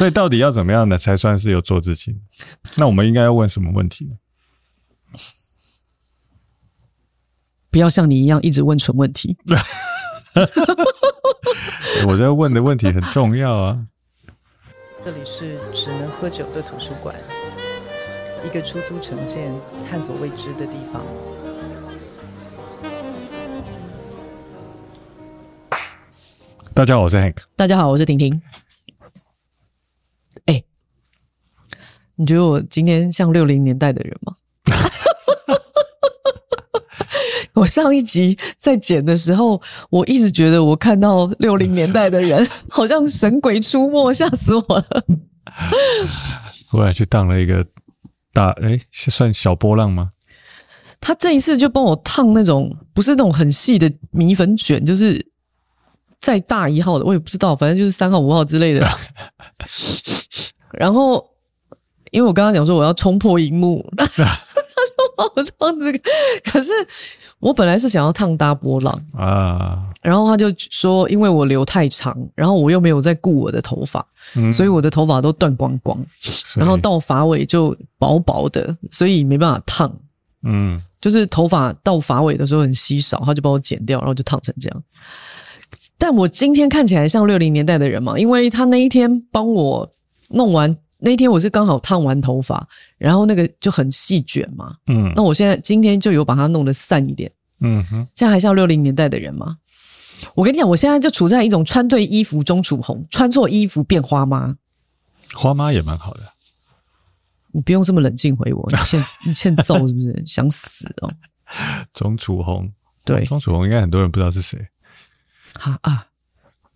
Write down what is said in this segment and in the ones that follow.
所以到底要怎么样呢，才算是有做自己？那我们应该要问什么问题呢？不要像你一样一直问蠢问题。我在问的问题很重要啊。这里是只能喝酒的图书馆，一个出租城建、探索未知的地方。大家好，我是 Hank。大家好，我是婷婷。哎、欸，你觉得我今天像六零年代的人吗？我上一集在剪的时候，我一直觉得我看到六零年代的人，好像神鬼出没，吓死我了。我也去当了一个大，哎、欸，是算小波浪吗？他这一次就帮我烫那种，不是那种很细的米粉卷，就是。再大一号的我也不知道，反正就是三号、五号之类的。然后，因为我刚刚讲说我要冲破荧幕，他就帮我烫这个。可是我本来是想要烫大波浪啊，然后他就说，因为我留太长，然后我又没有在顾我的头发，嗯，所以我的头发都断光光，然后到发尾就薄薄的，所以没办法烫。嗯，就是头发到发尾的时候很稀少，他就帮我剪掉，然后就烫成这样。但我今天看起来像六零年代的人嘛，因为他那一天帮我弄完，那一天我是刚好烫完头发，然后那个就很细卷嘛，嗯，那我现在今天就有把它弄得散一点，嗯哼，这样还像六零年代的人吗？我跟你讲，我现在就处在一种穿对衣服中楚红，穿错衣服变花妈，花妈也蛮好的，你不用这么冷静回我，你欠 你欠揍是不是？想死哦，钟楚红，对，钟楚红应该很多人不知道是谁。好啊，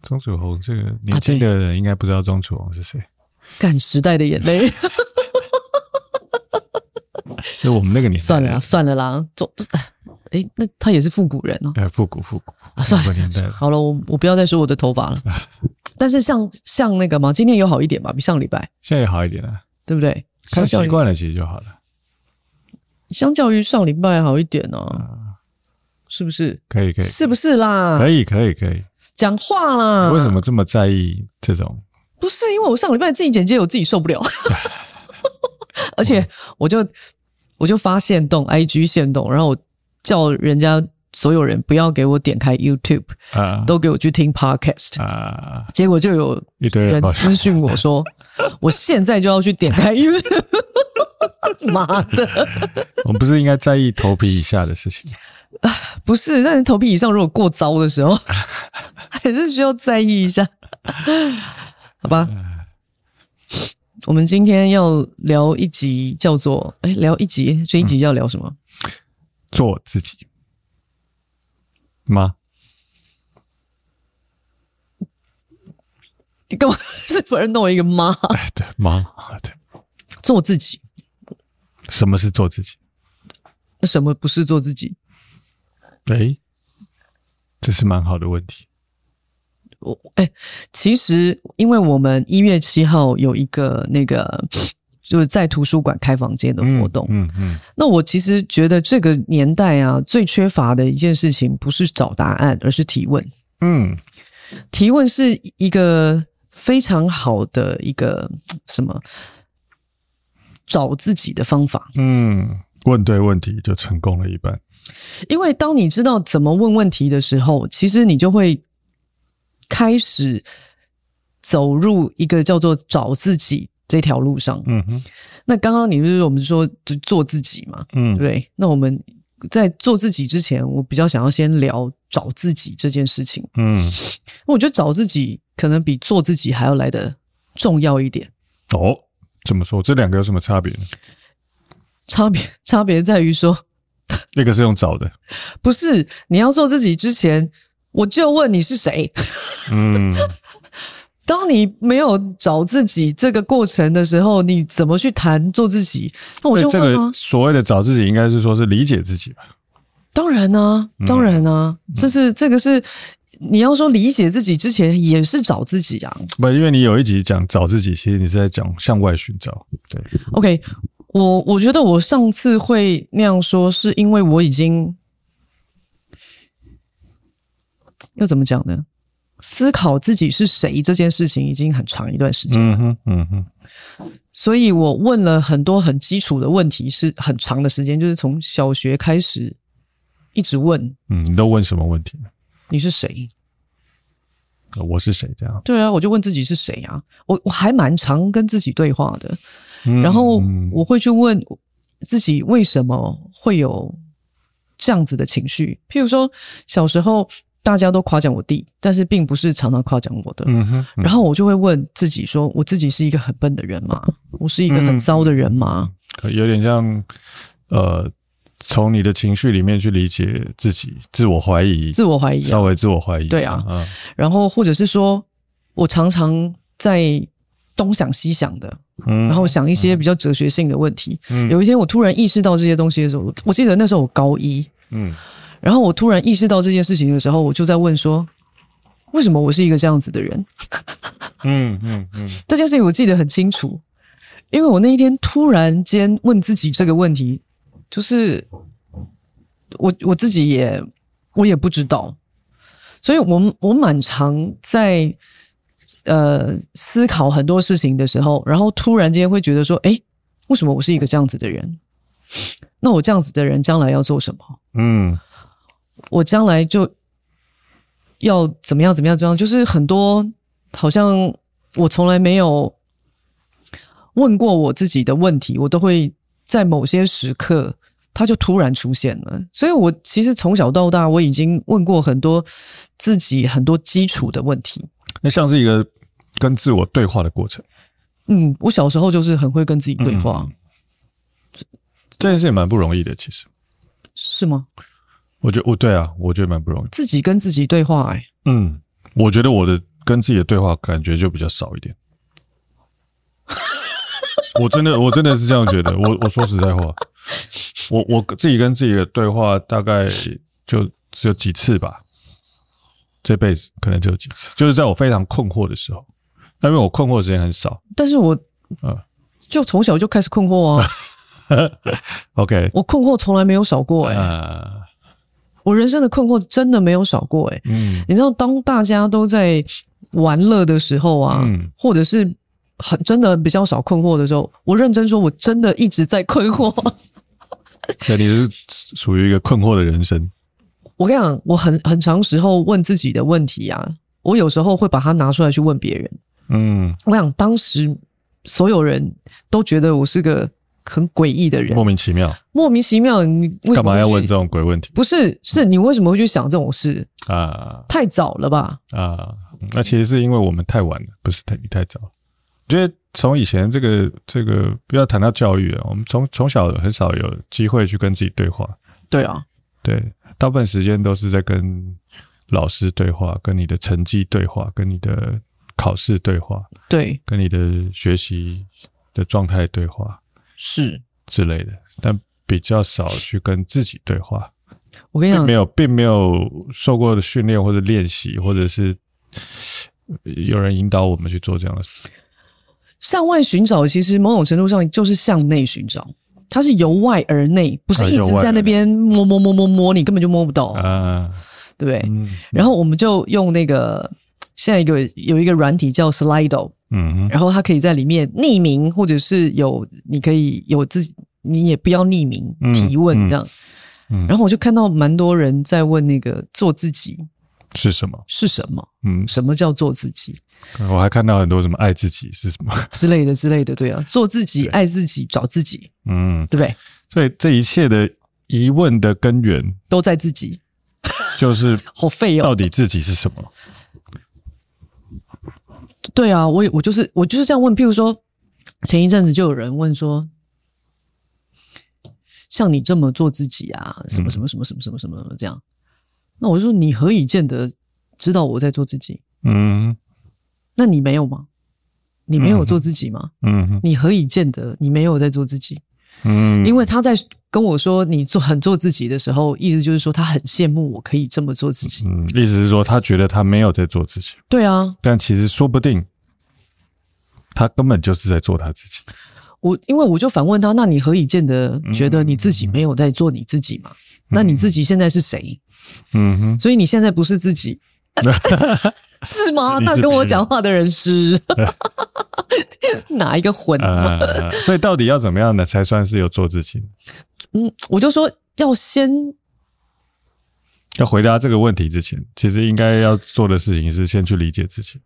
钟楚红这个年轻的人应该不知道钟楚红是谁。干时代的眼泪，就我们那个年代。算了啦，算了啦，总哎，那他也是复古人哦。哎，复古复古啊，算了，年代好了，我我不要再说我的头发了。但是像像那个嘛，今天有好一点吧，比上礼拜。现在也好一点了，对不对？看习惯了，其实就好了。相较于上礼拜好一点呢。是不是？可以可以，是不是啦？可以可以可以，讲话啦！为什么这么在意这种？不是因为我上礼拜自己剪接，我自己受不了，而且我就我就发限动，IG 限动，然后我叫人家所有人不要给我点开 YouTube 啊，都给我去听 Podcast 啊，结果就有一堆人私讯我说，我现在就要去点开 YouTube，妈的！我们不是应该在意头皮以下的事情？吗？啊，不是，但是头皮以上如果过糟的时候，还是需要在意一下，好吧？我们今天要聊一集，叫做哎，聊一集，这一集要聊什么？做自己吗？你干嘛是不是弄一个妈？哎，对，妈，对，做自己。什么是做自己？那什么不是做自己？哎，这是蛮好的问题。我哎，其实因为我们一月七号有一个那个就是在图书馆开房间的活动，嗯嗯，嗯，那我其实觉得这个年代啊，最缺乏的一件事情不是找答案，而是提问。嗯，提问是一个非常好的一个什么找自己的方法。嗯，问对问题就成功了一半。因为当你知道怎么问问题的时候，其实你就会开始走入一个叫做找自己这条路上。嗯哼。那刚刚你不是我们说就做自己嘛？嗯，对。那我们在做自己之前，我比较想要先聊找自己这件事情。嗯，我觉得找自己可能比做自己还要来的重要一点。哦，怎么说？这两个有什么差别呢？差别 差别在于说。那个是用找的，不是，你要做自己之前，我就问你是谁。嗯，当你没有找自己这个过程的时候，你怎么去谈做自己？那我就问这个所谓的找自己，应该是说是理解自己吧？当然呢、啊，当然呢、啊，这是这个是你要说理解自己之前，也是找自己啊。不，因为你有一集讲找自己，其实你是在讲向外寻找。对，OK。我我觉得我上次会那样说，是因为我已经要怎么讲呢？思考自己是谁这件事情已经很长一段时间。嗯哼，嗯哼。所以我问了很多很基础的问题，是很长的时间，就是从小学开始一直问。嗯，你都问什么问题？你是谁？我是谁？这样。对啊，我就问自己是谁啊？我我还蛮常跟自己对话的，然后我会去问自己为什么会有这样子的情绪。譬如说，小时候。大家都夸奖我弟，但是并不是常常夸奖我的。嗯哼，嗯，然后我就会问自己说：我自己是一个很笨的人吗？我是一个很糟的人吗？嗯，有点像，呃，从你的情绪里面去理解自己，自我怀疑，自我怀疑，稍微自我怀疑。对啊，嗯，然后或者是说我常常在东想西想的，嗯，然后想一些比较哲学性的问题。嗯，有一天我突然意识到这些东西的时候，我记得那时候我高一，嗯。然后我突然意识到这件事情的时候，我就在问说：为什么我是一个这样子的人？嗯嗯嗯，这件事情我记得很清楚，因为我那一天突然间问自己这个问题，就是我我自己也我也不知道，所以我我蛮常在呃思考很多事情的时候，然后突然间会觉得说：诶，为什么我是一个这样子的人？那我这样子的人将来要做什么？嗯。我将来就要怎么样？怎么样？怎么样？就是很多，好像我从来没有问过我自己的问题，我都会在某些时刻，它就突然出现了。所以，我其实从小到大，我已经问过很多自己很多基础的问题。那像是一个跟自我对话的过程。嗯，我小时候就是很会跟自己对话。嗯，这件事也蛮不容易的，其实。是吗？我觉得，我对啊，我觉得蛮不容易。自己跟自己对话，欸，哎，嗯，我觉得我的跟自己的对话感觉就比较少一点。我真的，我真的是这样觉得。我我说实在话，我我自己跟自己的对话大概就只有几次吧，这辈子可能只有几次，就是在我非常困惑的时候。因为我困惑的时间很少，但是我啊，就从小就开始困惑啊。OK，我困惑从来没有少过，欸，哎。Uh 我人生的困惑真的没有少过诶，嗯，你知道，当大家都在玩乐的时候啊，嗯，或者是很真的比较少困惑的时候，我认真说，我真的一直在困惑。那你是属于一个困惑的人生。我跟你讲，我很很长时候问自己的问题啊，我有时候会把它拿出来去问别人。嗯，我想当时所有人都觉得我是个。很诡异的人，莫名其妙，莫名其妙，你为什么干嘛要问这种鬼问题？不是，是你为什么会去想这种事啊？太早了吧？啊，那其实是因为我们太晚了，不是太你太早。我觉得从以前这个这个不要谈到教育啊，我们从从小很少有机会去跟自己对话。对啊，对，大部分时间都是在跟老师对话，跟你的成绩对话，跟你的考试对话，对，跟你的学习的状态对话。是之类的，但比较少去跟自己对话。我跟你讲，并没有，并没有受过的训练或者练习，或者是有人引导我们去做这样的事。向外寻找，其实某种程度上就是向内寻找，它是由外而内，不是一直在那边摸摸摸摸摸，你根本就摸不到啊，对不对？嗯，然后我们就用那个现在一个有一个软体叫 Slido。嗯，然后它可以在里面匿名，或者是有你可以有自己，你也不要匿名提问这样。嗯，然后我就看到蛮多人在问那个做自己是什么？是什么？嗯，什么叫做自己？我还看到很多什么爱自己是什么之类的之类的，对啊，做自己、爱自己、找自己，嗯，对不对？所以这一切的疑问的根源都在自己，就是 好废哦，到底自己是什么？对啊，我我就是我就是这样问。譬如说，前一阵子就有人问说，像你这么做自己啊，什么什么什么什么什么什么这样，那我说你何以见得知道我在做自己？嗯，那你没有吗？你没有做自己吗？嗯，你何以见得你没有在做自己？嗯，因为他在跟我说你做很做自己的时候，意思就是说他很羡慕我可以这么做自己。嗯，意思是说他觉得他没有在做自己。对啊，但其实说不定他根本就是在做他自己。我因为我就反问他，那你何以见得觉得你自己没有在做你自己嘛？嗯，那你自己现在是谁？嗯哼，所以你现在不是自己。是吗？那跟我讲话的人是 哪一个混、呃？所以到底要怎么样呢，才算是有做自己？嗯，我就说要先要回答这个问题之前，其实应该要做的事情是先去理解自己。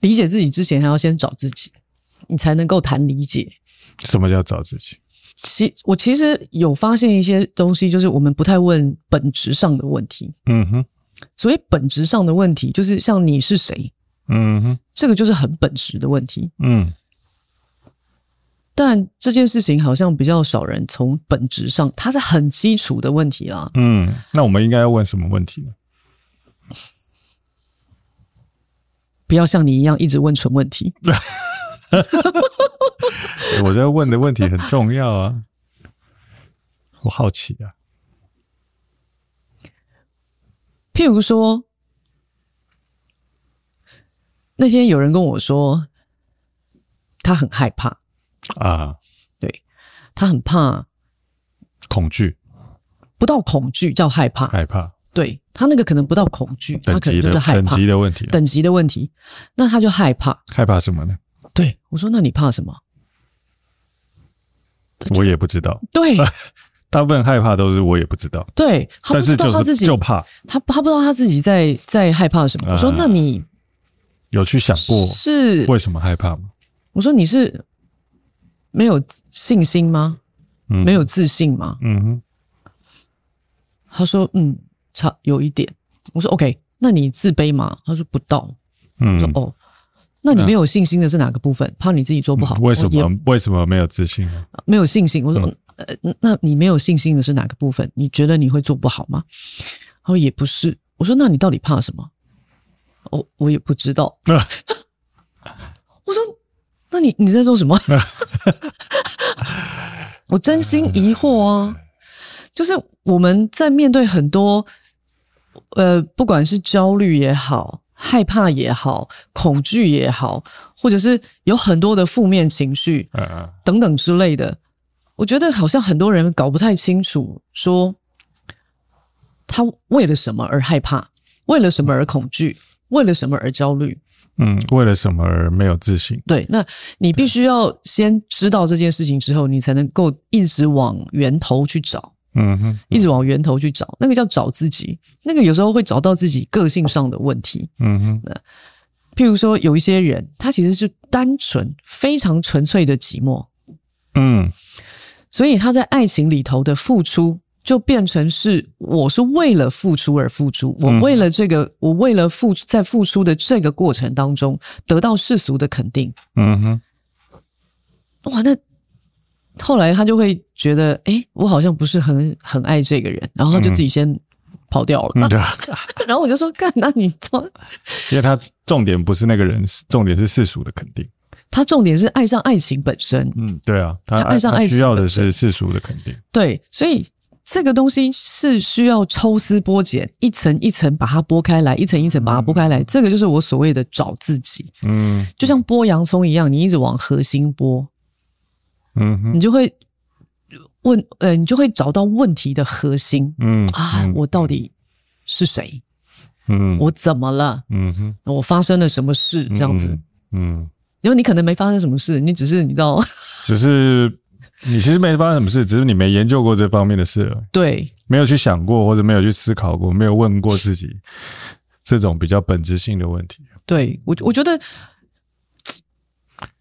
理解自己之前，还要先找自己，你才能够谈理解。什么叫找自己？其我其实有发现一些东西，就是我们不太问本质上的问题。嗯哼，所以本质上的问题，就是像你是谁？嗯哼，这个就是很本质的问题。嗯，但这件事情好像比较少人从本质上，它是很基础的问题啦。嗯，那我们应该要问什么问题呢？不要像你一样一直问蠢问题。我在问的问题很重要啊，我好奇啊。譬如说，那天有人跟我说，他很害怕。啊，对，他很怕。恐惧，不到恐惧叫害怕，害怕，对，他那个可能不到恐惧，他可能就是害怕，等级的问题，等级的问题，那他就害怕，害怕什么呢？对，我说：“那你怕什么？”我也不知道。对，大部分害怕都是我也不知道。对，他不知道他自己就怕他，他不知道他自己在在害怕什么。我说：“那你有去想过是为什么害怕吗？”我说：“你是没有信心吗？没有自信吗？”嗯哼。他说：“嗯，差有一点。”我说：“OK，那你自卑吗？”他说：“不到。”嗯说：“哦。”那你没有信心的是哪个部分？怕你自己做不好？为什么？为什么没有自信呢？没有信心。我说，呃，那你没有信心的是哪个部分？你觉得你会做不好吗？他说也不是。我说，那你到底怕什么？我，我也不知道。我说，那你你在做什么？我真心疑惑啊。就是我们在面对很多，呃，不管是焦虑也好。害怕也好，恐惧也好，或者是有很多的负面情绪，等等之类的，我觉得好像很多人搞不太清楚，说他为了什么而害怕，为了什么而恐惧，为了什么而焦虑，嗯，为了什么而没有自信？对，那你必须要先知道这件事情之后，你才能够一直往源头去找。嗯哼，一直往源头去找，那个叫找自己。那个有时候会找到自己个性上的问题。嗯哼，那譬如说，有一些人，他其实是单纯、非常纯粹的寂寞。嗯，所以他在爱情里头的付出，就变成是我是为了付出而付出。我为了这个，我为了付在付出的这个过程当中，得到世俗的肯定。嗯哼，哇，那。后来他就会觉得，哎，我好像不是很很爱这个人，然后他就自己先跑掉了。对啊、然后我就说，干，那你做？因为他重点不是那个人，重点是世俗的肯定。他重点是爱上爱情本身。嗯，对啊，他，他爱上爱情需要的是世俗的肯定。对，所以这个东西是需要抽丝剥茧，一层一层把它剥开来，一层一层把它剥开来。嗯、这个就是我所谓的找自己。嗯，就像剥洋葱一样，你一直往核心剥。嗯哼，你就会问，呃，你就会找到问题的核心。嗯啊，我到底是谁？嗯，我怎么了？嗯哼，我发生了什么事？这样子，嗯，嗯，因为你可能没发生什么事，你只是你知道，只是你其实没发生什么事，只是你没研究过这方面的事了。对，没有去想过，或者没有去思考过，没有问过自己这种比较本质性的问题。对，我我觉得。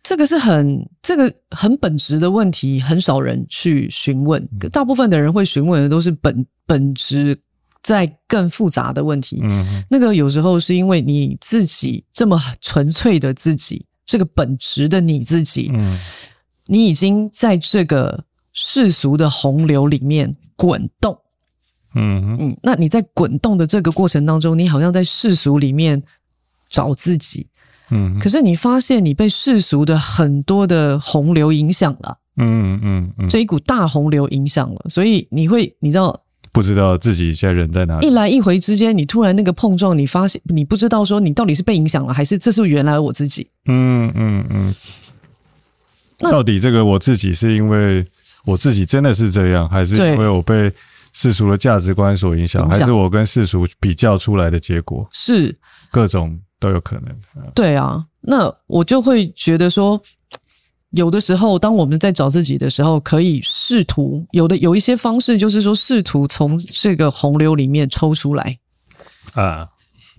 这个是很这个很本质的问题，很少人去询问。大部分的人会询问的都是本本质在更复杂的问题。嗯，那个有时候是因为你自己这么纯粹的自己，这个本质的你自己，嗯，你已经在这个世俗的洪流里面滚动。嗯。嗯，那你在滚动的这个过程当中，你好像在世俗里面找自己。嗯，可是你发现你被世俗的很多的洪流影响了，嗯嗯嗯，这一股大洪流影响了，所以你会你知道不知道自己现在人在哪里？一来一回之间，你突然那个碰撞，你发现你不知道说你到底是被影响了，还是这是原来我自己？嗯嗯嗯。到底这个我自己是因为我自己真的是这样，还是因为我被世俗的价值观所影响，还是我跟世俗比较出来的结果？是。各种都有可能。对啊，那我就会觉得说，有的时候当我们在找自己的时候，可以试图有的有一些方式，就是说试图从这个洪流里面抽出来啊。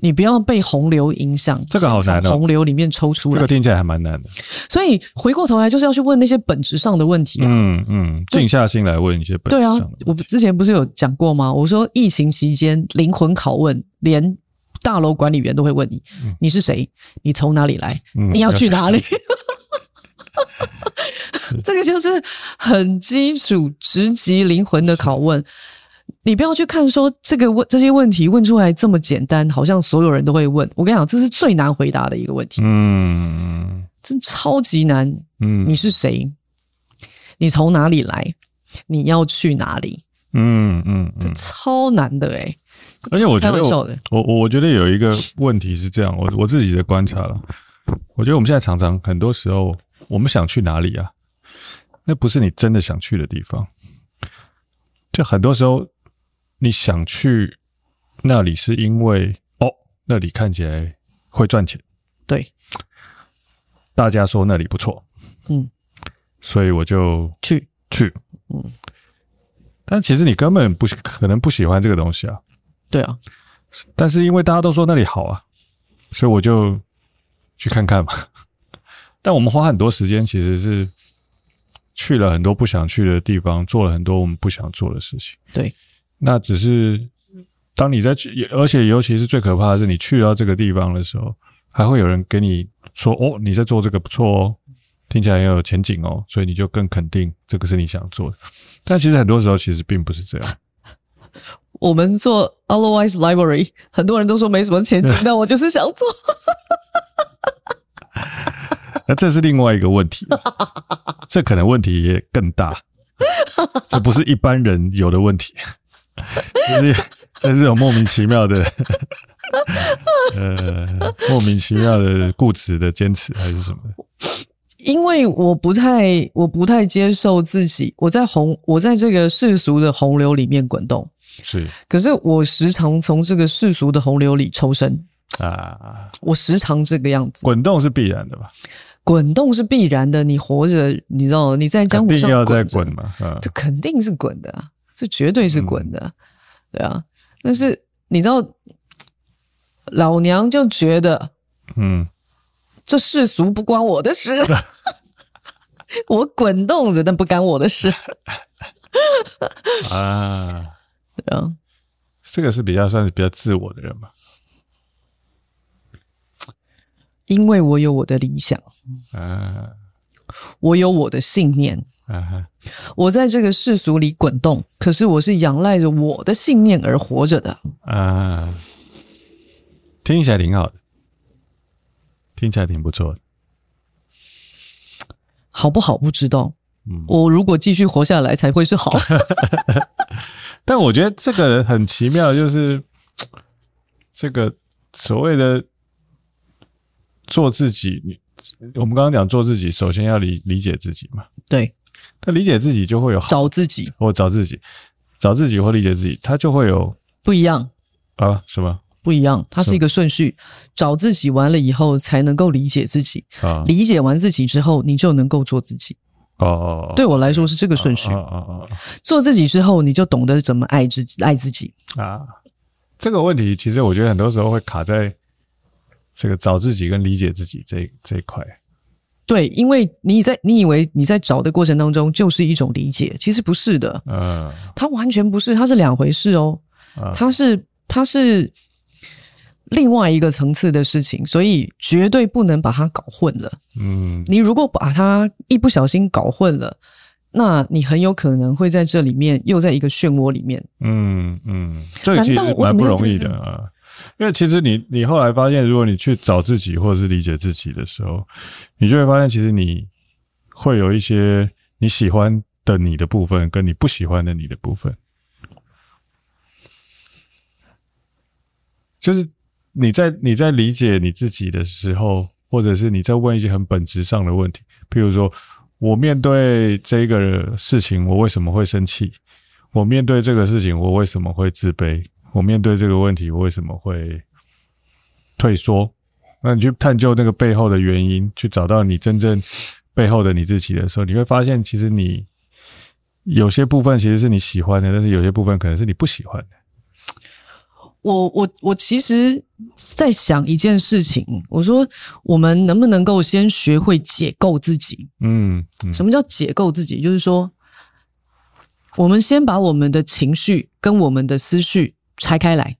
你不要被洪流影响，这个好难的。洪流里面抽出来，这个听起来还蛮难的。所以回过头来，就是要去问那些本质上的问题啊。嗯嗯，静下心来问一些本质上的问题。对啊，我之前不是有讲过吗？我说疫情期间灵魂拷问，连大楼管理员都会问你：嗯、你是谁？你从哪里来？嗯、你要去哪里？这个就是很基础、直击灵魂的拷问。你不要去看说这个问这些问题问出来这么简单，好像所有人都会问。我跟你讲，这是最难回答的一个问题。嗯，真超级难。嗯，你是谁？你从哪里来？你要去哪里？嗯嗯，这超难的诶。而且我觉得我我我觉得有一个问题是这样，我我自己的观察了。我觉得我们现在常常很多时候，我们想去哪里啊？那不是你真的想去的地方。就很多时候。你想去那里是因为哦，那里看起来会赚钱，对，大家说那里不错，嗯，所以我就去去，嗯，但其实你根本不可能不喜欢这个东西啊，对啊，但是因为大家都说那里好啊，所以我就去看看嘛。但我们花很多时间，其实是去了很多不想去的地方，做了很多我们不想做的事情，对。那只是当你在去，而且尤其是最可怕的是，你去到这个地方的时候，还会有人给你说：“哦，你在做这个不错哦，听起来很有前景哦。”所以你就更肯定这个是你想做的。但其实很多时候其实并不是这样。我们做 Otherwise Library，很多人都说没什么前景，但我就是想做。那这是另外一个问题，这可能问题也更大，这不是一般人有的问题。就是在这种莫名其妙的，呃，莫名其妙的固执的坚持，还是什么？因为我不太，我不太接受自己，我在洪，我在这个世俗的洪流里面滚动，是。可是我时常从这个世俗的洪流里抽身啊，我时常这个样子。滚动是必然的吧？滚动是必然的，你活着，你知道你在江湖上要再滚嘛？啊，这肯定是滚的啊。这绝对是滚的，嗯、对啊。但是你知道，老娘就觉得，嗯，这世俗不关我的事，我滚动着，但不干我的事。啊，对啊，这个是比较算是比较自我的人嘛。因为我有我的理想，啊，我有我的信念。我在这个世俗里滚动，可是我是仰赖着我的信念而活着的。啊，听起来挺好的，听起来挺不错的。好不好？不知道。嗯，我如果继续活下来，才会是好。但我觉得这个很奇妙，就是这个所谓的做自己。你我们刚刚讲做自己，首先要理理解自己嘛。对。他理解自己就会有找自己，或找自己，找自己或理解自己，他就会有不一样啊？什么不一样？它是一个顺序，找自己完了以后才能够理解自己啊。理解完自己之后，你就能够做自己哦哦。对我来说是这个顺序哦哦哦。做自己之后，你就懂得怎么爱自己，爱自己啊。这个问题其实我觉得很多时候会卡在这个找自己跟理解自己这这一块。对，因为你在你以为你在找的过程当中就是一种理解，其实不是的，嗯，它完全不是，它是两回事哦，它是它是另外一个层次的事情，所以绝对不能把它搞混了。嗯，你如果把它一不小心搞混了，那你很有可能会在这里面又在一个漩涡里面。嗯嗯，这其实蛮不容易的啊。因为其实你你后来发现，如果你去找自己或者是理解自己的时候，你就会发现，其实你会有一些你喜欢的你的部分，跟你不喜欢的你的部分。就是你在你在理解你自己的时候，或者是你在问一些很本质上的问题，譬如说我面对这个事情，我为什么会生气？我面对这个事情，我为什么会自卑？我面对这个问题，我为什么会退缩，那你去探究那个背后的原因，去找到你真正背后的你自己的时候，你会发现，其实你有些部分其实是你喜欢的，但是有些部分可能是你不喜欢的。我我我其实在想一件事情，我说我们能不能够先学会解构自己？嗯，嗯，什么叫解构自己？就是说，我们先把我们的情绪跟我们的思绪拆开来。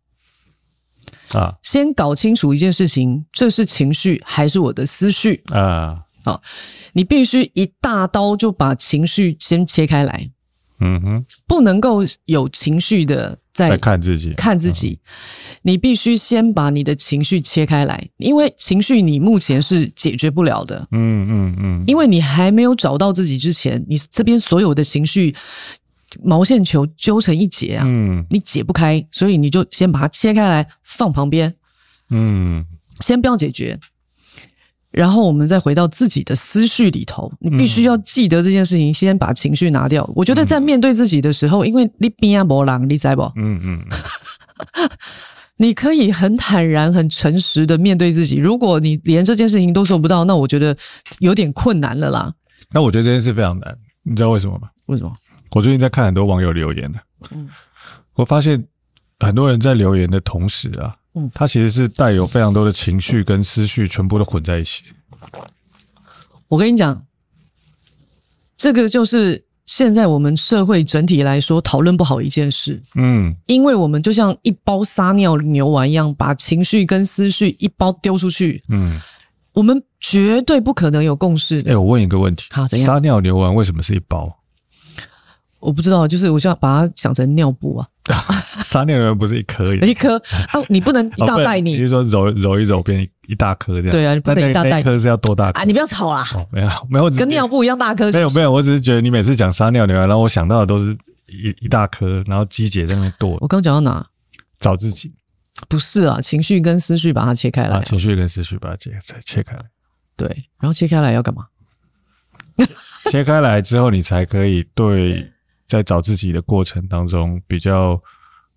啊，先搞清楚一件事情，这是情绪还是我的思绪？啊？好，你必须一大刀就把情绪先切开来。嗯哼，不能够有情绪的在，看自己，看自己，嗯、你必须先把你的情绪切开来，因为情绪你目前是解决不了的。嗯嗯嗯，因为你还没有找到自己之前，你这边所有的情绪毛线球揪成一结啊，嗯，你解不开，所以你就先把它切开来放旁边，嗯，先不要解决。然后我们再回到自己的思绪里头，你必须要记得这件事情，先把情绪拿掉。我觉得在面对自己的时候，因为你边啊波浪，你知不？嗯嗯，你可以很坦然、很诚实的面对自己。如果你连这件事情都做不到，那我觉得有点困难了啦。那我觉得这件事非常难，你知道为什么吗？为什么？我最近在看很多网友留言的，嗯，我发现很多人在留言的同时啊。嗯，他其实是带有非常多的情绪跟思绪，全部都混在一起。我跟你讲，这个就是现在我们社会整体来说讨论不好一件事。嗯，因为我们就像一包撒尿牛丸一样，把情绪跟思绪一包丢出去。嗯，我们绝对不可能有共识的。哎，我问一个问题，好，怎样？撒尿牛丸为什么是一包？我不知道，就是我想把它想成尿布啊。撒尿牛丸不是一颗一颗啊？你不能一大袋，你比如说揉揉一揉变一大颗这样。对啊，你不能一大袋。颗是要多大啊？你不要吵啦！没有没有，跟尿布一样大颗。没有没有，我只是觉得你每次讲撒尿牛丸，然后我想到的都是一一大颗，然后鸡姐在那剁。我刚讲到哪？找自己？不是啊，情绪跟思绪把它切开来。情绪跟思绪把它切切开来。对，然后切开来要干嘛？切开来之后，你才可以对。在找自己的过程当中，比较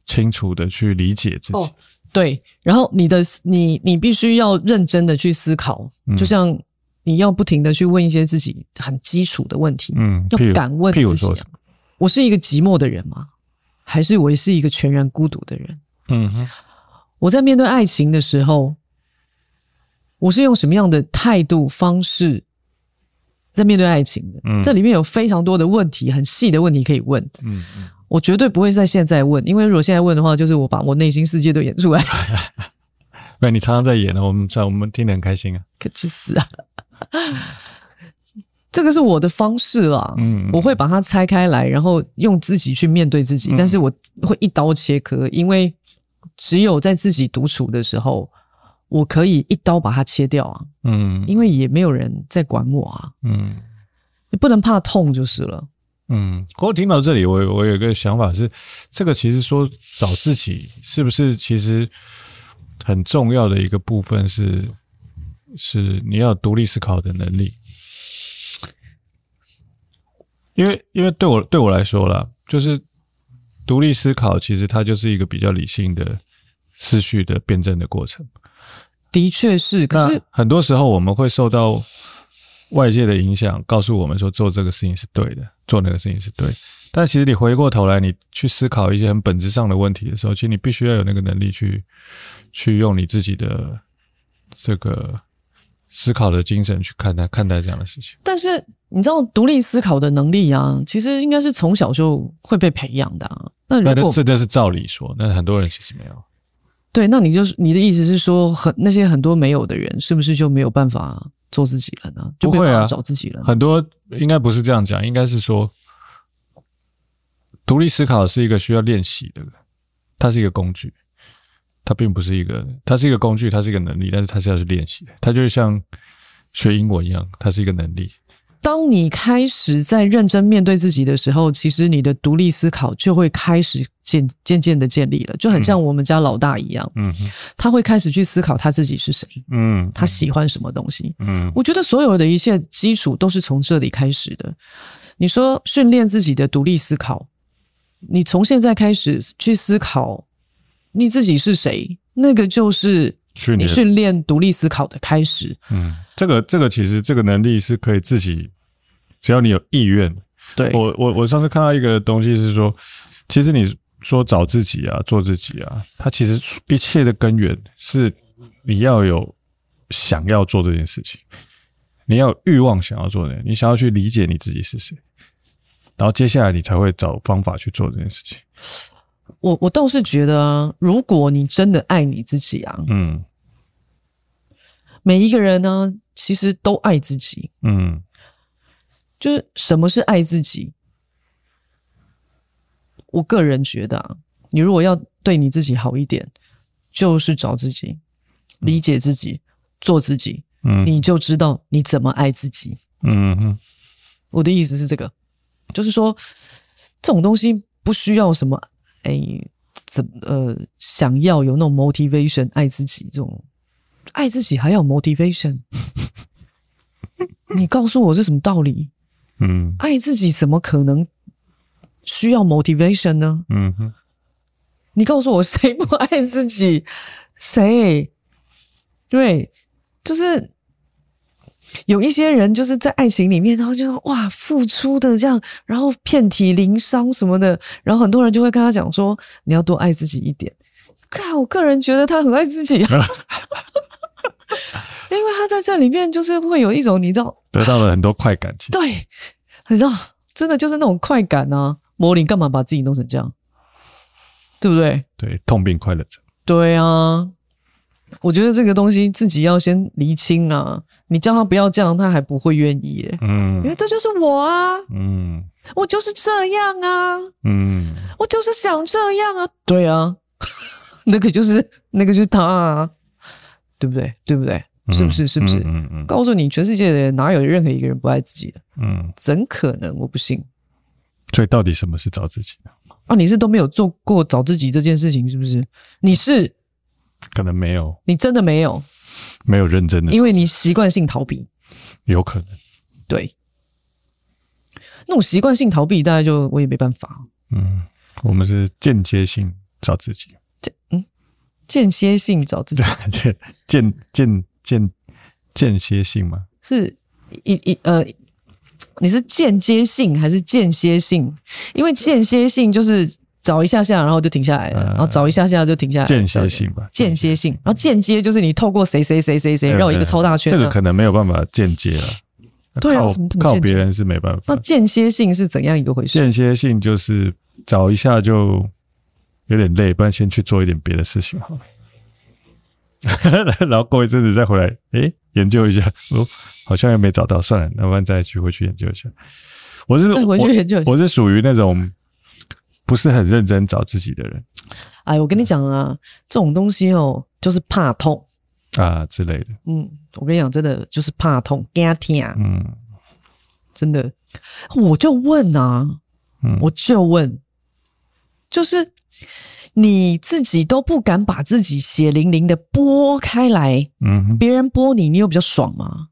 清楚的去理解自己。哦，对，然后你的你你必须要认真的去思考，就像你要不停的去问一些自己很基础的问题，嗯，要敢问自己，我是一个寂寞的人吗？还是我是一个全然孤独的人？嗯哼，我在面对爱情的时候，我是用什么样的态度方式？在面对爱情的，嗯，这里面有非常多的问题，很细的问题可以问。我绝对不会在现在问，因为如果现在问的话，就是我把我内心世界都演出来。没有，你常常在演呢，我们在我们听得很开心啊。可去死啊！这个是我的方式啦。嗯，我会把它拆开来，然后用自己去面对自己，但是我会一刀切割，因为只有在自己独处的时候。我可以一刀把它切掉啊，嗯，因为也没有人在管我啊，嗯，你不能怕痛就是了，嗯。我听到这里，我我有一个想法是，这个其实说找自己是不是其实很重要的一个部分是，是你要独立思考的能力，因为因为对我对我来说啦，就是独立思考其实它就是一个比较理性的思绪的辩证的过程。的确是，可是很多时候我们会受到外界的影响，告诉我们说做这个事情是对的，做那个事情是对。但其实你回过头来，你去思考一些很本质上的问题的时候，其实你必须要有那个能力去去用你自己的这个思考的精神去看待看待这样的事情。但是你知道，独立思考的能力啊，其实应该是从小就会被培养的啊。那如果这这是照理说，那很多人其实没有。对，那你就是你的意思是说，很那些很多没有的人，是不是就没有办法做自己了呢？就没有办法找自己了？很多应该不是这样讲，应该是说，独立思考是一个需要练习的，它是一个工具，它并不是一个，它是一个工具，它是一个能力，但是它是要去练习的，它就是像学英文一样，它是一个能力。当你开始在认真面对自己的时候，其实你的独立思考就会开始渐渐渐的建立了，就很像我们家老大一样，嗯，他会开始去思考他自己是谁，嗯，他喜欢什么东西，嗯，我觉得所有的一切基础都是从这里开始的。你说训练自己的独立思考，你从现在开始去思考你自己是谁，那个就是训练。你训练独立思考的开始。嗯，这个这个其实这个能力是可以自己，只要你有意愿。对，我我我上次看到一个东西是说，其实你说找自己啊，做自己啊，它其实一切的根源是你要有想要做这件事情，你要有欲望想要做的，你想要去理解你自己是谁，然后接下来你才会找方法去做这件事情。我我倒是觉得啊，如果你真的爱你自己啊，嗯，每一个人呢，其实都爱自己，嗯，就是什么是爱自己？我个人觉得啊，你如果要对你自己好一点，就是找自己，理解自己，做自己，嗯，你就知道你怎么爱自己，嗯哼，我的意思是这个，就是说这种东西不需要什么。哎，怎呃，想要有那种 motivation 爱自己这种爱自己还要 motivation？你告诉我是什么道理？嗯，爱自己怎么可能需要 motivation 呢？嗯哼，你告诉我谁不爱自己？谁？对，就是。有一些人就是在爱情里面，然后就哇付出的这样，然后遍体鳞伤什么的，然后很多人就会跟他讲说：“你要多爱自己一点。”看，我个人觉得他很爱自己啊，因为他在这里面就是会有一种你知道得到了很多快感，对，你知道真的就是那种快感啊！魔灵干嘛把自己弄成这样？对不对？对，痛并快乐着。对啊。我觉得这个东西自己要先厘清啊！你叫他不要这样，他还不会愿意耶。嗯，因为这就是我啊。嗯，我就是这样啊。嗯，我就是想这样啊。对啊，那个就是那个就是他啊，对不对？对不对？是不是？是不是？嗯嗯。告诉你，全世界的人哪有任何一个人不爱自己的？嗯，怎可能？我不信。所以，到底什么是找自己呢？啊，你是都没有做过找自己这件事情，是不是？你是。可能没有，你真的没有，没有认真的，因为你习惯性逃避，有可能，对，那种习惯性逃避，大概就我也没办法。嗯，我们是间接性找自己，嗯，间歇性找自己，间间间间间歇性吗？是一一呃，你是间接性还是间歇性？因为间歇性就是。找一下下，然后就停下来了，然后找一下下就停下来。间歇性吧，间歇性。然后间接就是你透过谁谁谁谁谁绕一个超大圈。这个可能没有办法间接了。对啊，靠别人是没办法。那间歇性是怎样一个回事？间歇性就是找一下就有点累，不然先去做一点别的事情好了。然后过一阵子再回来，诶，研究一下，哦，好像又没找到，算了，那不然再去回去研究一下。我是再回去研究一下。我是属于那种。不是很认真找自己的人，哎，我跟你讲啊，这种东西哦，就是怕痛啊之类的。嗯，我跟你讲，真的就是怕痛，惊痛啊。嗯，真的，我就问啊，嗯，我就问，就是你自己都不敢把自己血淋淋的剥开来，嗯，别人剥你，你有比较爽吗？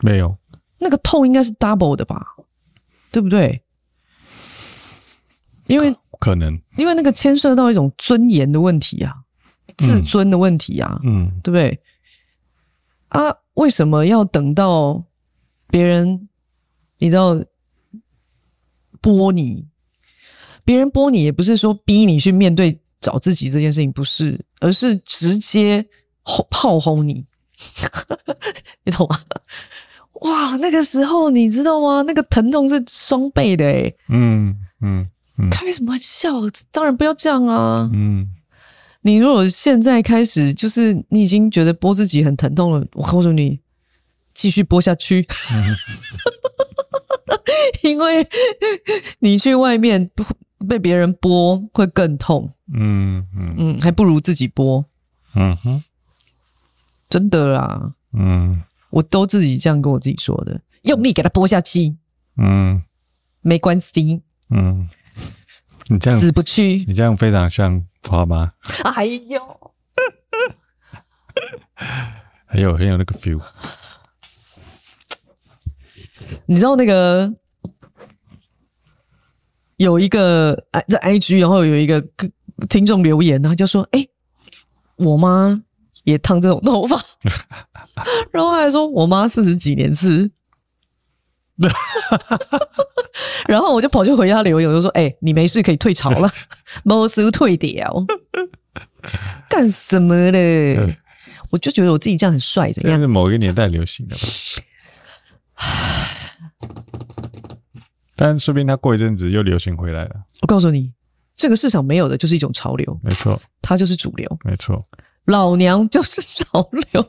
没有，那个痛应该是 double 的吧，对不对？因为。可能，因为那个牵涉到一种尊严的问题啊，自尊的问题啊，嗯，对不对？啊，为什么要等到别人，你知道，剥你？别人剥你也不是说逼你去面对找自己这件事情，不是，而是直接轰炮轰你，你懂吗？哇，那个时候你知道吗？那个疼痛是双倍的，诶嗯嗯。开什么玩笑？当然不要这样啊！嗯，你如果现在开始，就是你已经觉得剥自己很疼痛了，我告诉你，继续剥下去，嗯、因为你去外面被别人剥会更痛。嗯嗯嗯，还不如自己剥。嗯哼，真的啦。嗯，我都自己这样跟我自己说的，用力给它剥下去。嗯，没关系。嗯。你这样死不去，你这样非常像花妈。哎呦，很有很有那个 feel。你知道那个有一个在 IG，然后有一个听众留言，然后就说：“哎，我妈也烫这种头发，然后还说我妈四十几年次，然后我就跑去回家留言，我就说：“哎、欸，你没事可以退潮了，没事退掉，干什么嘞？”我就觉得我自己这样很帅，怎样？是某一个年代流行的吧。但说不定他过一阵子又流行回来了。我告诉你，这个市场没有的就是一种潮流，没错，它就是主流，没错。老娘就是潮流，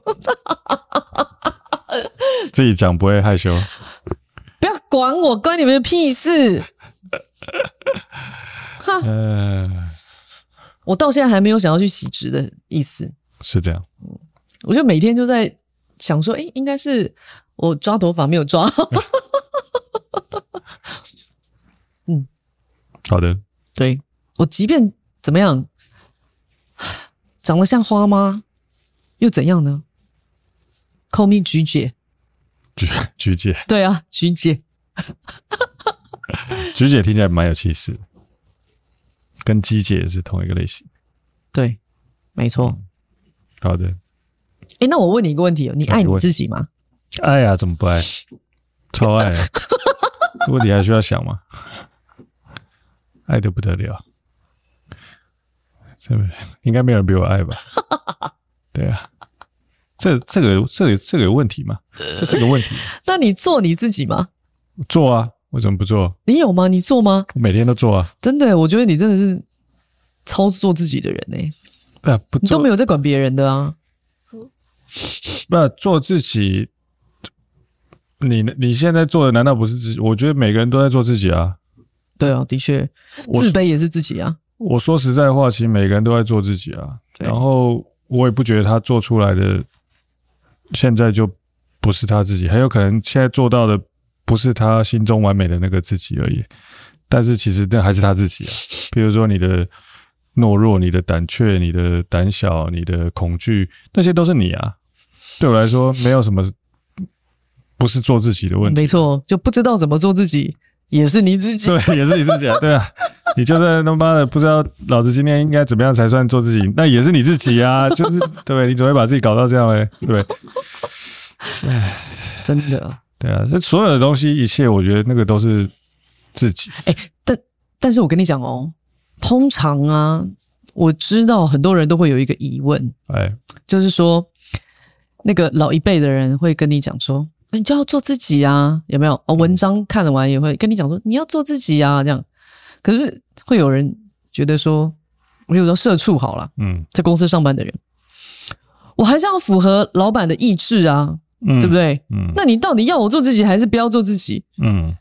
自己讲不会害羞。不要管我，关你们的屁事。哈，呃，我到现在还没有想要去洗直的意思。是这样。我就每天就在想说，诶，应该是我抓头发没有抓好。嗯，好的。对，我即便怎么样，长得像花吗？又怎样呢？Call me 菊姐，菊菊姐。对啊，菊姐。菊姐听起来蛮有气势，跟鸡姐是同一个类型。对，没错。嗯，好的。哎，那我问你一个问题哦，你爱你自己吗？爱呀，怎么不爱？超爱啊！这问题还需要想吗？爱的不得了，是不是？应该没有人比我爱吧？对啊，这这个这个这个有问题吗？这是个问题。那你做你自己吗？做啊，为什么不做？你有吗？你做吗？我每天都做啊。真的，我觉得你真的是超做自己的人呢。不，不，你都没有在管别人的啊。不做自己，你你现在做的难道不是自己？我觉得每个人都在做自己啊。对啊，的确，自卑也是自己啊。我说实在话，其实每个人都在做自己啊。然后我也不觉得他做出来的现在就不是他自己，很有可能现在做到的不是他心中完美的那个自己而已。但是其实那还是他自己啊。比如说你的。懦弱，你的胆怯，你的胆小，你的恐惧，那些都是你啊。对我来说，没有什么不是做自己的问题。没错，就不知道怎么做自己，也是你自己。对，也是你自己啊。对啊，你就算他妈的不知道老子今天应该怎么样才算做自己，那也是你自己啊。就是对，你怎么会把自己搞到这样嘞？对，唉，真的。对啊，这所有的东西，一切，我觉得那个都是自己。哎，但但是我跟你讲哦。通常啊，我知道很多人都会有一个疑问，哎，就是说，那个老一辈的人会跟你讲说，你就要做自己啊，有没有？哦，文章看了完也会跟你讲说，你要做自己啊，这样。可是会有人觉得说，我有时候社畜好了，嗯，在公司上班的人，我还是要符合老板的意志啊，嗯，对不对？嗯，那你到底要我做自己，还是不要做自己？嗯。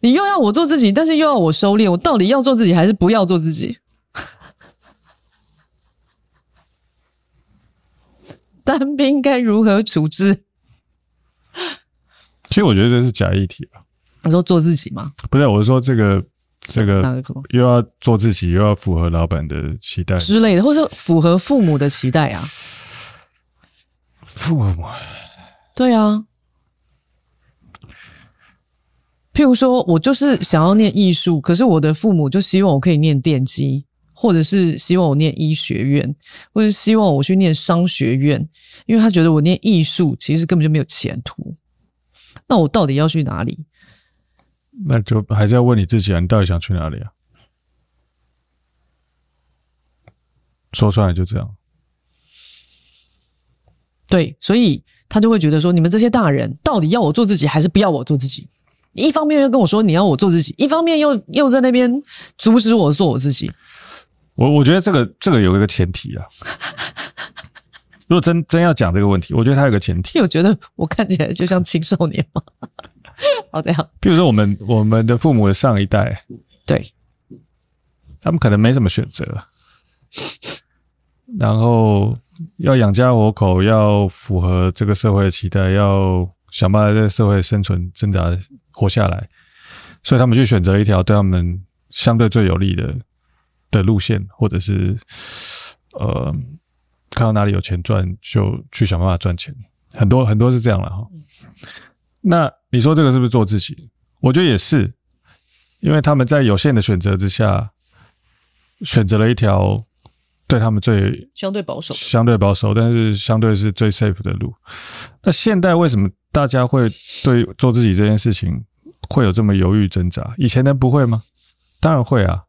你又要我做自己，但是又要我收敛，我到底要做自己还是不要做自己？单兵该如何处置？其实我觉得这是假议题啊。你说做自己吗？不是，我是说这个这个又要做自己，又要符合老板的期待之类的，或是符合父母的期待啊？父母，对啊。譬如说，我就是想要念艺术，可是我的父母就希望我可以念电机，或者是希望我念医学院，或者是希望我去念商学院，因为他觉得我念艺术其实根本就没有前途。那我到底要去哪里？那就还是要问你自己啊，你到底想去哪里啊？说出来就这样。对，所以他就会觉得说，你们这些大人到底要我做自己，还是不要我做自己？一方面又跟我说你要我做自己，一方面又又在那边阻止我做我自己。我我觉得这个这个有一个前提啊。如果真真要讲这个问题，我觉得它有个前提。你有觉得我看起来就像青少年吗？好，这样。比如说我们我们的父母的上一代，对，他们可能没什么选择，然后要养家活口，要符合这个社会的期待，要想办法在社会生存挣扎。活下来，所以他们去选择一条对他们相对最有利的的路线，或者是呃，看到哪里有钱赚就去想办法赚钱。很多很多是这样了哈。那你说这个是不是做自己？我觉得也是，因为他们在有限的选择之下，选择了一条对他们最相对保守，相对保守，但是相对是最 safe 的路。那现代为什么大家会对做自己这件事情会有这么犹豫挣扎？以前人不会吗？当然会啊，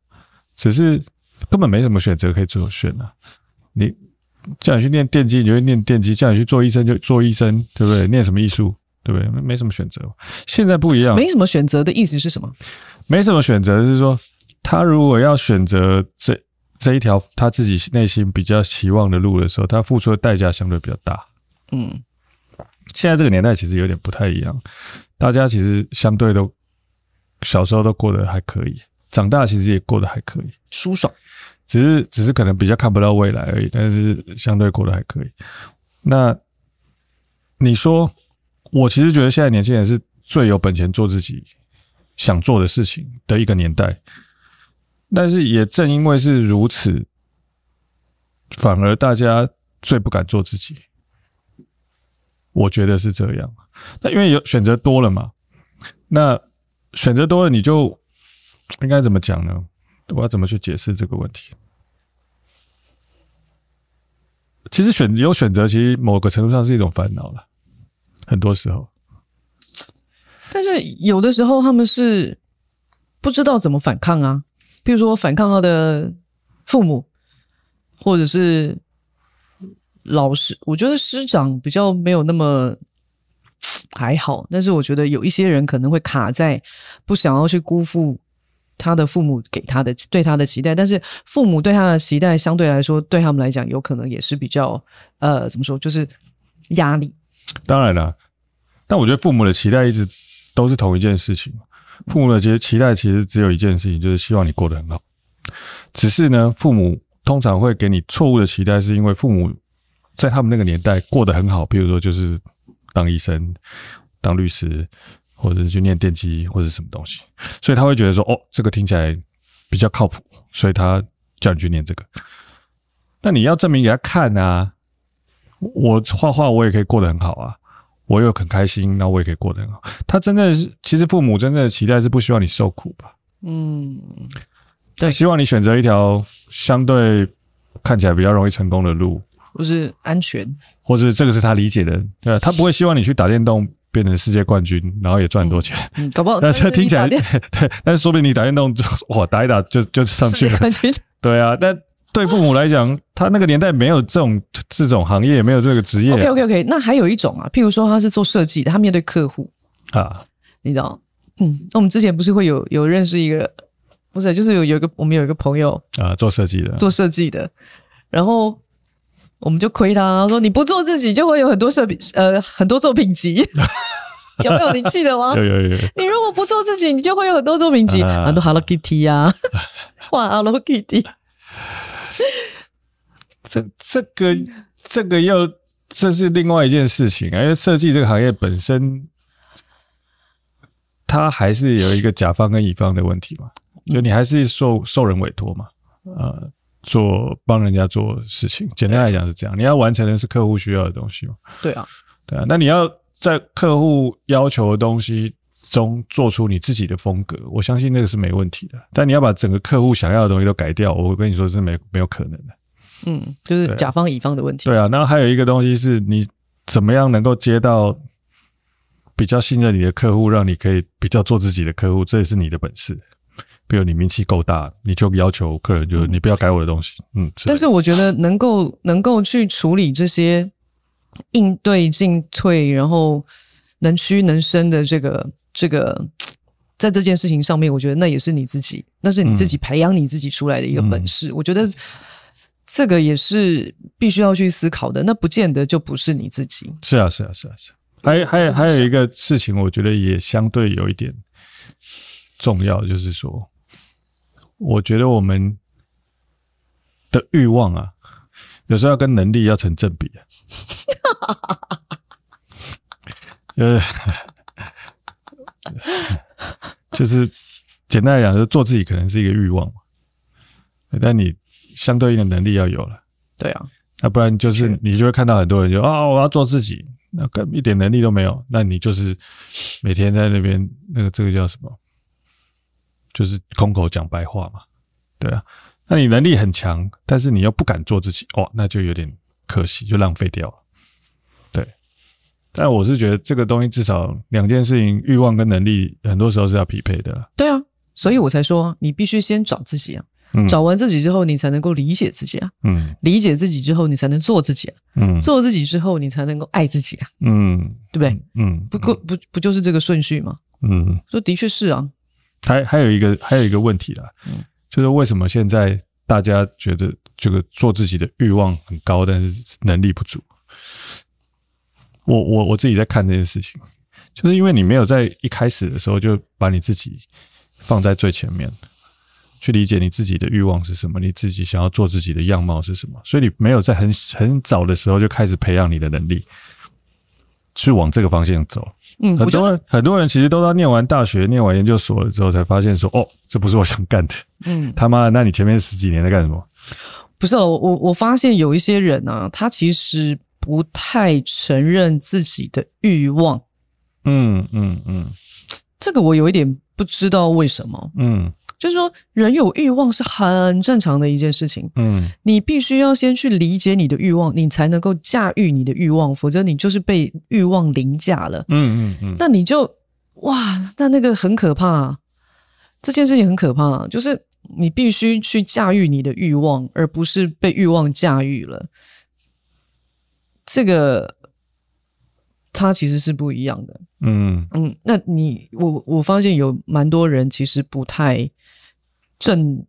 只是根本没什么选择可以做选啊。你叫你去念电机，你就会念电机；叫你去做医生，就做医生，对不对？念什么艺术，对不对？没什么选择。现在不一样，没什么选择的意思是什么？没什么选择，是说他如果要选择这。这一条他自己内心比较期望的路的时候，他付出的代价相对比较大。嗯，现在这个年代其实有点不太一样，大家其实相对都小时候都过得还可以，长大其实也过得还可以，舒爽。只是只是可能比较看不到未来而已，但是相对过得还可以。那你说，我其实觉得现在年轻人是最有本钱做自己想做的事情的一个年代。但是也正因为是如此，反而大家最不敢做自己。我觉得是这样。那因为有选择多了嘛，那选择多了，你就应该怎么讲呢？我要怎么去解释这个问题？其实选有选择，其实某个程度上是一种烦恼了。很多时候，但是有的时候他们是不知道怎么反抗啊。比如说反抗他的父母，或者是老师，我觉得师长比较没有那么还好，但是我觉得有一些人可能会卡在不想要去辜负他的父母给他的对他的期待，但是父母对他的期待相对来说对他们来讲有可能也是比较呃怎么说，就是压力。当然了，但我觉得父母的期待一直都是同一件事情。父母的其实期待其实只有一件事情，就是希望你过得很好。只是呢，父母通常会给你错误的期待，是因为父母在他们那个年代过得很好，比如说就是当医生、当律师，或者是去念电机或者什么东西，所以他会觉得说，哦，这个听起来比较靠谱，所以他叫你去念这个。那你要证明给他看啊，我画画我也可以过得很好啊。我又很开心，那我也可以过得很好。他真的是，其实父母真正的期待是不希望你受苦吧？嗯，对，希望你选择一条相对看起来比较容易成功的路，或是安全，或是这个是他理解的，对吧？他不会希望你去打电动变成世界冠军，然后也赚很多钱。嗯，搞不好，但是听起来对，但是说不定你打电动就 哇打一打就就上去了，对啊，但。对父母来讲，他那个年代没有这种这种行业，没有这个职业。OK OK OK，那还有一种啊，譬如说他是做设计的，他面对客户啊，你知道？嗯，那我们之前不是会有有认识一个，不是，就是有有一个我们有一个朋友啊，做设计的，做设计的，然后我们就亏他说，你不做自己，就会有很多设品呃很多作品集，有没有？你记得吗？有有有。你如果不做自己，你就会有很多作品集，啊、很多 Hello Kitty 呀、啊，画 Hello Kitty。这这个这个又这是另外一件事情啊，因为设计这个行业本身，它还是有一个甲方跟乙方的问题嘛，就你还是受受人委托嘛，呃，做帮人家做事情，简单来讲是这样，你要完成的是客户需要的东西嘛，对啊，对啊，那你要在客户要求的东西中做出你自己的风格，我相信那个是没问题的。但你要把整个客户想要的东西都改掉，我跟你说是没没有可能的。嗯，就是甲方乙方的问题。对啊，然后还有一个东西是你怎么样能够接到比较信任你的客户，让你可以比较做自己的客户，这也是你的本事。比如你名气够大，你就要求客人就是你不要改我的东西。嗯，但是我觉得能够能够去处理这些应对进退，然后能屈能伸的这个。这个在这件事情上面，我觉得那也是你自己，那是你自己培养你自己出来的一个本事。嗯、我觉得这个也是必须要去思考的。那不见得就不是你自己。是啊，是啊，是啊，是啊。还还有还有一个事情，我觉得也相对有一点重要，就是说，我觉得我们的欲望啊，有时候要跟能力要成正比啊。呃。就是简单来讲，就做自己可能是一个欲望，但你相对应的能力要有了。对啊，那不然就是你就会看到很多人就啊、哦，我要做自己，那个一点能力都没有，那你就是每天在那边那个这个叫什么？就是空口讲白话嘛。对啊，那你能力很强，但是你又不敢做自己，哦，那就有点可惜，就浪费掉了。对，但我是觉得这个东西至少两件事情，欲望跟能力，很多时候是要匹配的。对啊，所以我才说你必须先找自己啊。嗯、找完自己之后，你才能够理解自己啊。嗯，理解自己之后，你才能做自己啊。嗯，做自己之后，你才能够爱自己啊。嗯，对不对？嗯，不过不不就是这个顺序吗？嗯，说的确是啊。还还有一个还有一个问题啦，嗯，就是为什么现在大家觉得这个做自己的欲望很高，但是能力不足？我我我自己在看这件事情，就是因为你没有在一开始的时候就把你自己放在最前面。去理解你自己的欲望是什么，你自己想要做自己的样貌是什么，所以你没有在很很早的时候就开始培养你的能力，去往这个方向走。嗯，很多人很多人其实都到念完大学、念完研究所了之后，才发现说：“哦，这不是我想干的。”嗯，他妈的，那你前面十几年在干什么？不是我我我发现有一些人啊，他其实不太承认自己的欲望。嗯嗯嗯，这个我有一点不知道为什么。嗯。就是说，人有欲望是很正常的一件事情。嗯，你必须要先去理解你的欲望，你才能够驾驭你的欲望，否则你就是被欲望凌驾了。嗯嗯嗯，那你就哇，那那个很可怕。这件事情很可怕，就是你必须去驾驭你的欲望，而不是被欲望驾驭了。这个它其实是不一样的。嗯嗯，那你我我发现有蛮多人其实不太。正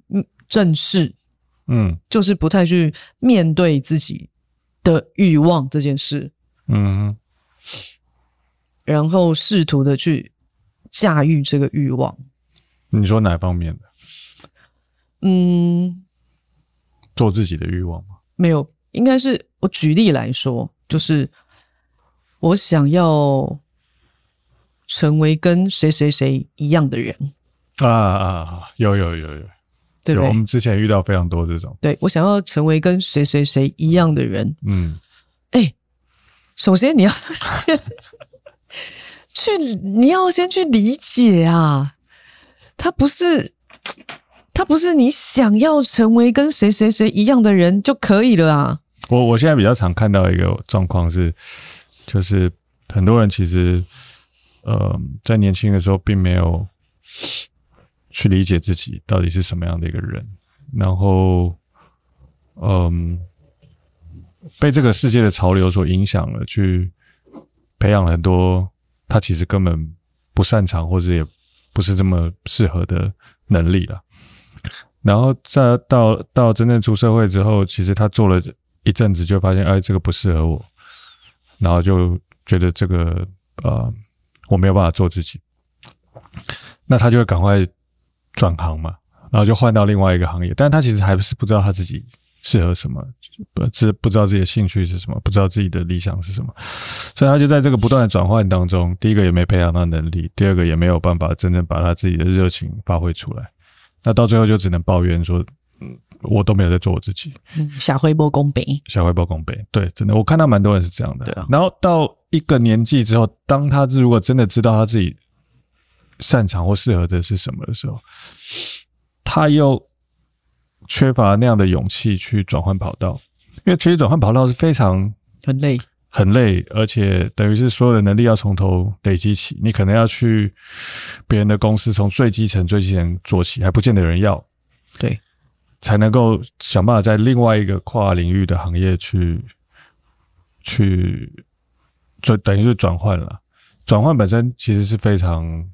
正视，嗯，就是不太去面对自己的欲望这件事，嗯，然后试图的去驾驭这个欲望。你说哪方面的？嗯，做自己的欲望吗？没有，应该是我举例来说，就是我想要成为跟谁谁谁一样的人。啊啊，有有有有，对，我们之前遇到非常多这种。对，我想要成为跟谁谁谁一样的人。嗯，哎，首先你要先 去，你要先去理解啊，他不是他不是你想要成为跟谁谁谁一样的人就可以了啊。我我现在比较常看到一个状况是，就是很多人其实，呃，在年轻的时候并没有。去理解自己到底是什么样的一个人，然后，嗯，被这个世界的潮流所影响了，去培养了很多他其实根本不擅长或者也不是这么适合的能力了。然后再到到真正出社会之后，其实他做了一阵子，就发现哎，这个不适合我，然后就觉得这个呃，我没有办法做自己，那他就会赶快。转行嘛，然后就换到另外一个行业，但他其实还是不知道他自己适合什么，不知不知道自己的兴趣是什么，不知道自己的理想是什么，所以他就在这个不断的转换当中，第一个也没培养到能力，第二个也没有办法真正把他自己的热情发挥出来，那到最后就只能抱怨说，我都没有在做我自己，嗯，小灰波公北，小灰波公北，对，真的，我看到蛮多人是这样的，对啊，然后到一个年纪之后，当他如果真的知道他自己。擅长或适合的是什么的时候，他又缺乏那样的勇气去转换跑道，因为其实转换跑道是非常很累、很累，而且等于是所有的能力要从头累积起。你可能要去别人的公司，从最基层、最基层做起，还不见得有人要，对，才能够想办法在另外一个跨领域的行业去去，就等于是转换了。转换本身其实是非常。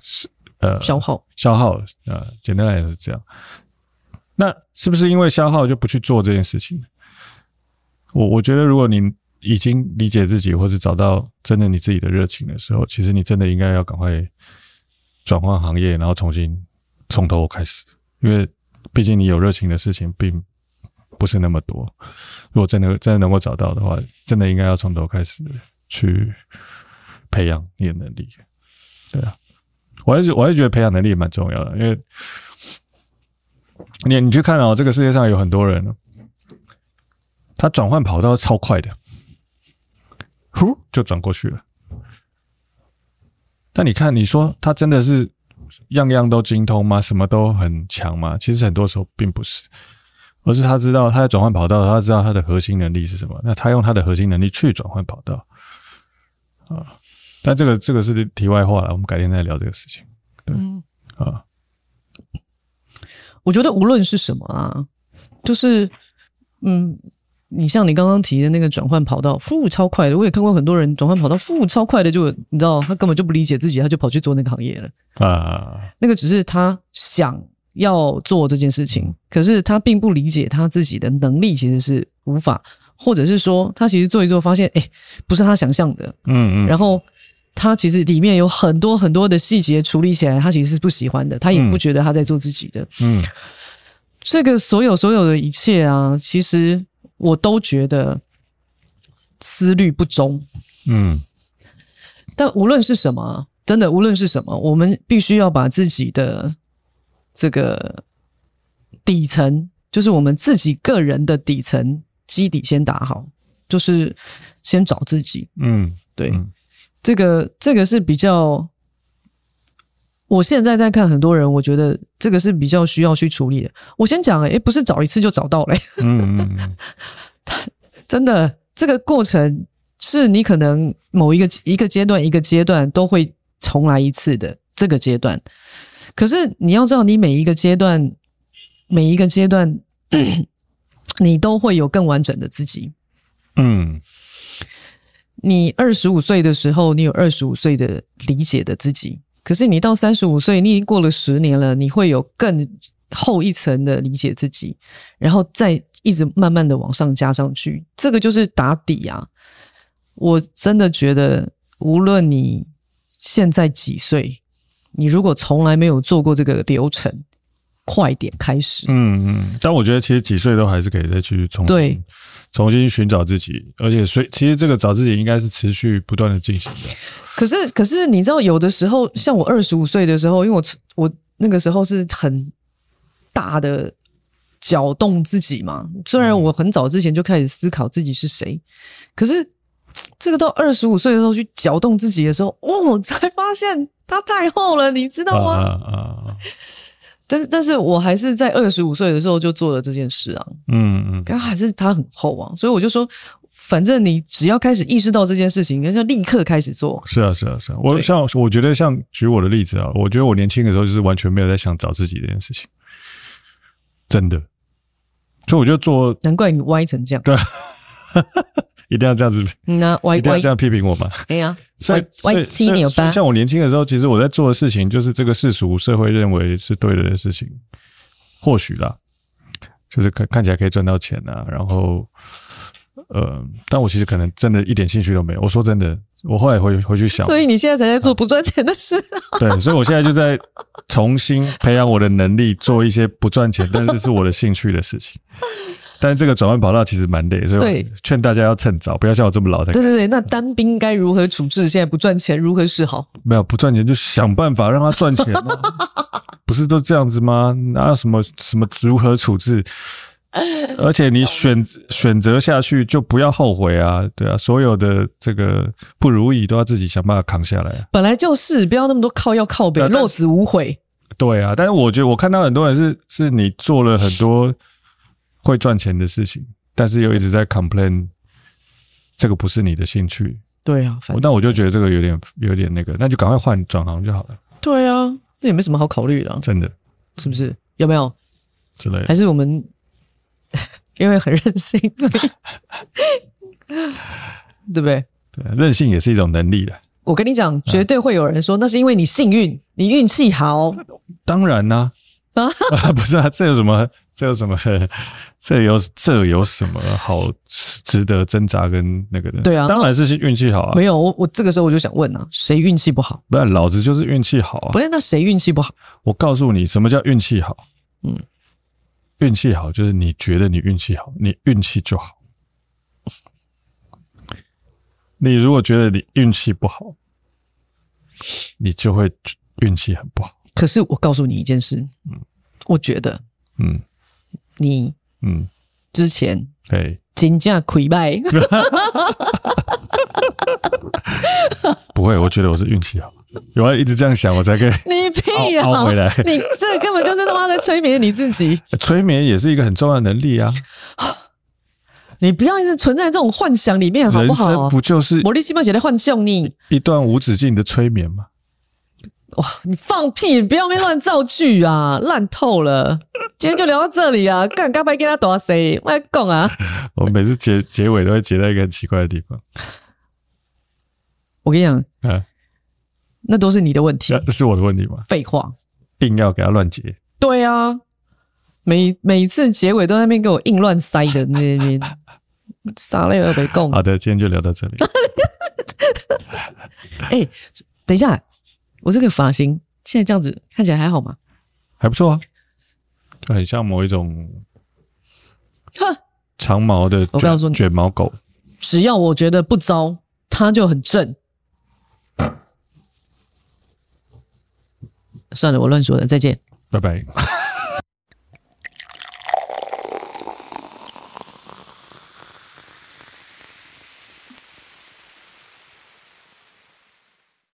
是呃，消耗消耗啊，呃，简单来说是这样。那是不是因为消耗就不去做这件事情？我我觉得，如果你已经理解自己，或是找到真的你自己的热情的时候，其实你真的应该要赶快转换行业，然后重新从头开始。因为毕竟你有热情的事情并不是那么多。如果真的真的能够找到的话，真的应该要从头开始去培养你的能力。对啊。我还是我还是觉得培养能力蛮重要的，因为你你去看哦，这个世界上有很多人，他转换跑道超快的，呼就转过去了。但你看，你说他真的是样样都精通吗？什么都很强吗？其实很多时候并不是，而是他知道他在转换跑道，他知道他的核心能力是什么，那他用他的核心能力去转换跑道啊。但这个这个是题外话了，我们改天再聊这个事情。对嗯啊，我觉得无论是什么啊，就是嗯。你像你刚刚提的那个转换跑道，呼超快的，我也看过很多人转换跑道，呼超快的就，就你知道，他根本就不理解自己，他就跑去做那个行业了啊。那个只是他想要做这件事情，可是他并不理解他自己的能力其实是无法，或者是说他其实做一做发现，哎，不是他想象的，嗯嗯，然后他其实里面有很多很多的细节处理起来，他其实是不喜欢的，他也不觉得他在做自己的，嗯，这个所有所有的一切啊，其实。我都觉得思虑不周，嗯，但无论是什么，真的无论是什么，我们必须要把自己的这个底层，就是我们自己个人的底层基底先打好，就是先找自己，嗯，对，嗯，这个这个是比较，我现在在看很多人，我觉得这个是比较需要去处理的。我先讲，诶，不是找一次就找到了，嗯嗯嗯，真的，这个过程是你可能某一个一个阶段一个阶段都会重来一次的这个阶段。可是你要知道，你每一个阶段每一个阶段，你都会有更完整的自己。嗯，你二十五岁的时候，你有二十五岁的理解的自己。可是你到三十五岁，你已经过了十年了，你会有更厚一层的理解自己，然后再一直慢慢的往上加上去，这个就是打底啊！我真的觉得，无论你现在几岁，你如果从来没有做过这个流程，快点开始。嗯嗯，但我觉得其实几岁都还是可以再去重新对重新寻找自己，而且所以其实这个找自己应该是持续不断的进行的。可是，可是你知道，有的时候，像我二十五岁的时候，因为我我那个时候是很大的搅动自己嘛。虽然我很早之前就开始思考自己是谁，可是这个到二十五岁的时候去搅动自己的时候，哦，才发现它太厚了，你知道吗？啊啊！但是，但是我还是在二十五岁的时候就做了这件事啊。嗯嗯，但还是它很厚啊，所以我就说。反正你只要开始意识到这件事情，你就立刻开始做。是啊，是啊，是啊。我像我觉得像举我的例子啊，我觉得我年轻的时候就是完全没有在想找自己这件事情，真的。所以我就做，难怪你歪成这样。对，一定要这样子。那歪，一定要这样批评我吗？哎呀，所以所以。像我年轻的时候，其实我在做的事情就是这个世俗社会认为是对的事情，或许啦，就是看看起来可以赚到钱啊，然后。呃，但我其实可能真的一点兴趣都没有。我说真的，我后来回回去想，所以你现在才在做不赚钱的事。对，所以我现在就在重新培养我的能力，做一些不赚钱，但是是我的兴趣的事情。但是这个转换跑道其实蛮累，所以劝大家要趁早，不要像我这么老才。对对对，那单兵该如何处置？现在不赚钱如何是好？没有不赚钱就想办法让他赚钱啊，不是都这样子吗？哪有什么什么如何处置？而且你选选择下去就不要后悔啊，对啊，所有的这个不如意都要自己想办法扛下来啊。本来就是不要那么多靠要靠北，落子无悔。对啊，但是我觉得我看到很多人是是你做了很多会赚钱的事情，但是又一直在 complain，这个不是你的兴趣。对啊，那我就觉得这个有点有点那个，那就赶快换转行就好了。对啊，那也没什么好考虑的啊，真的，是不是？有没有之类的？还是我们？因为很任性，所以 对不对？对，任性也是一种能力的。我跟你讲，绝对会有人说那是因为你幸运，你运气好。当然呢，啊，不是啊，这有什么？这有什么？这有这有什么好值得挣扎跟那个的？对啊，当然是运气好啊。没有，我我这个时候我就想问啊，谁运气不好？不是，老子就是运气好啊。不是，那谁运气不好？我告诉你，什么叫运气好？嗯。运气好就是你觉得你运气好，你运气就好。你如果觉得你运气不好，你就会运气很不好。可是我告诉你一件事，嗯，我觉得，嗯，你，嗯，之前，对，金价溃败。不会，我觉得我是运气好，有人一直这样想，我才可以。你屁啊！回来，你这根本就是他妈在催眠你自己。催眠也是一个很重要的能力啊！你不要一直存在这种幻想里面，好不好？人生不就是魔力西梦写的幻象你一段无止境的催眠吗？哇！你放屁！不要没乱造句啊，烂透了！今天就聊到这里啊！干刚才跟他多谁？我来讲啊！我每次结结尾都会结在一个很奇怪的地方。我跟你讲，啊，那都是你的问题，是我的问题吗？废话，硬要给他乱结。对啊，每每次结尾都在那边给我硬乱塞的那边，傻泪而被供。好的，今天就聊到这里。哎、欸，等一下。我这个发型现在这样子看起来还好吗？还不错啊，就很像某一种长毛的卷卷毛狗。只要我觉得不糟，它就很正。算了，我乱说的，再见，拜拜。